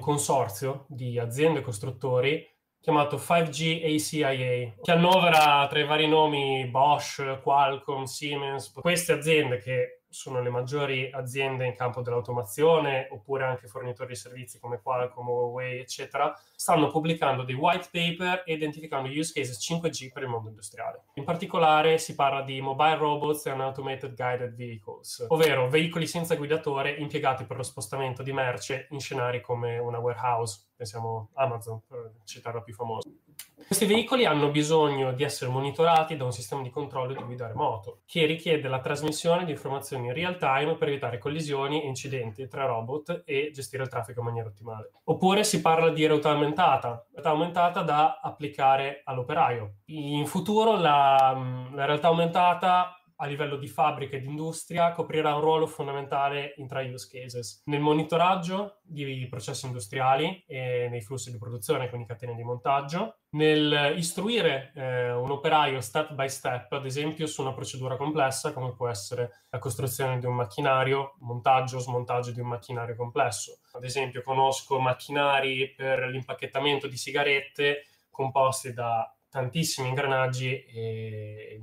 consorzio di aziende costruttori chiamato 5G ACIA, che annovera tra i vari nomi Bosch, Qualcomm, Siemens, queste aziende che sono le maggiori aziende in campo dell'automazione oppure anche fornitori di servizi come Qualcomm, Huawei, eccetera, stanno pubblicando dei white paper e identificando use cases 5G per il mondo industriale. In particolare si parla di mobile robots and automated guided vehicles, ovvero veicoli senza guidatore impiegati per lo spostamento di merce in scenari come una warehouse pensiamo Amazon, per citare la più famosa. Questi veicoli hanno bisogno di essere monitorati da un sistema di controllo di guida remoto, che richiede la trasmissione di informazioni in real time per evitare collisioni e incidenti tra robot e gestire il traffico in maniera ottimale. Oppure si parla di realtà aumentata, realtà aumentata da applicare all'operaio. In futuro la, la realtà aumentata a livello di fabbrica e di industria coprirà un ruolo fondamentale in tre use cases. Nel monitoraggio di processi industriali e nei flussi di produzione, quindi catene di montaggio, nel istruire eh, un operaio step by step, ad esempio su una procedura complessa come può essere la costruzione di un macchinario, montaggio o smontaggio di un macchinario complesso. Ad esempio conosco macchinari per l'impacchettamento di sigarette composti da tantissimi ingranaggi e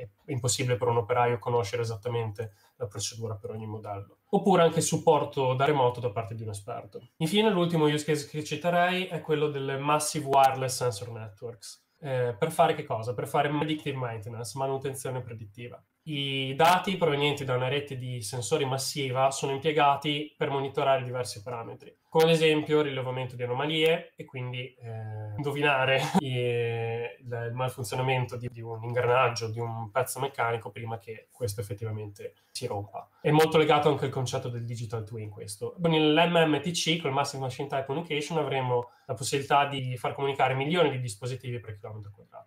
è impossibile per un operaio conoscere esattamente la procedura per ogni modello. Oppure anche supporto da remoto da parte di un esperto. Infine, l'ultimo use case che citerei è quello delle Massive Wireless Sensor Networks. Eh, per fare che cosa? Per fare predictive maintenance, manutenzione predittiva. I dati provenienti da una rete di sensori massiva sono impiegati per monitorare diversi parametri, come ad esempio il rilevamento di anomalie e quindi eh, indovinare i, il, malfunzionamento di, di, un ingranaggio, di un pezzo meccanico prima che questo effettivamente si rompa. È molto legato anche al concetto del digital twin questo. Con il MMTC, con il Massive Machine Type Communication, avremo la possibilità di far comunicare milioni di dispositivi per chilometro quadrato.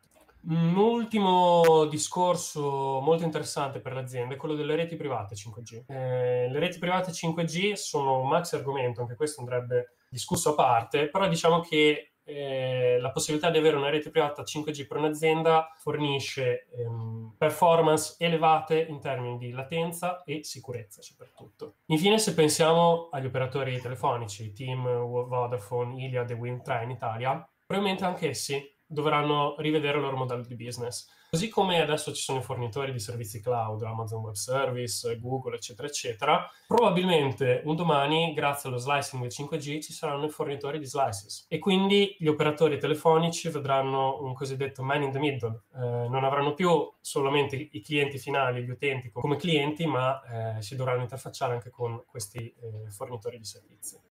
Un ultimo discorso molto interessante per l'azienda è quello delle reti private 5G. Eh, le reti private 5G sono un maxi argomento, anche questo andrebbe discusso a parte, però diciamo che eh, la possibilità di avere una rete privata 5G per un'azienda fornisce ehm, performance elevate in termini di latenza e sicurezza soprattutto. Infine, se pensiamo agli operatori telefonici, Team, Vodafone, Iliad e Wind3 in Italia, probabilmente anche essi dovranno rivedere il loro modello di business. Così come adesso ci sono i fornitori di servizi cloud, Amazon Web Service, Google, eccetera, eccetera, probabilmente un domani, grazie allo slicing del 5G, ci saranno i fornitori di slices. E quindi gli operatori telefonici vedranno un cosiddetto man in the middle. Eh, non avranno più solamente i clienti finali, gli utenti come clienti, ma eh, si dovranno interfacciare anche con questi eh, fornitori di servizi.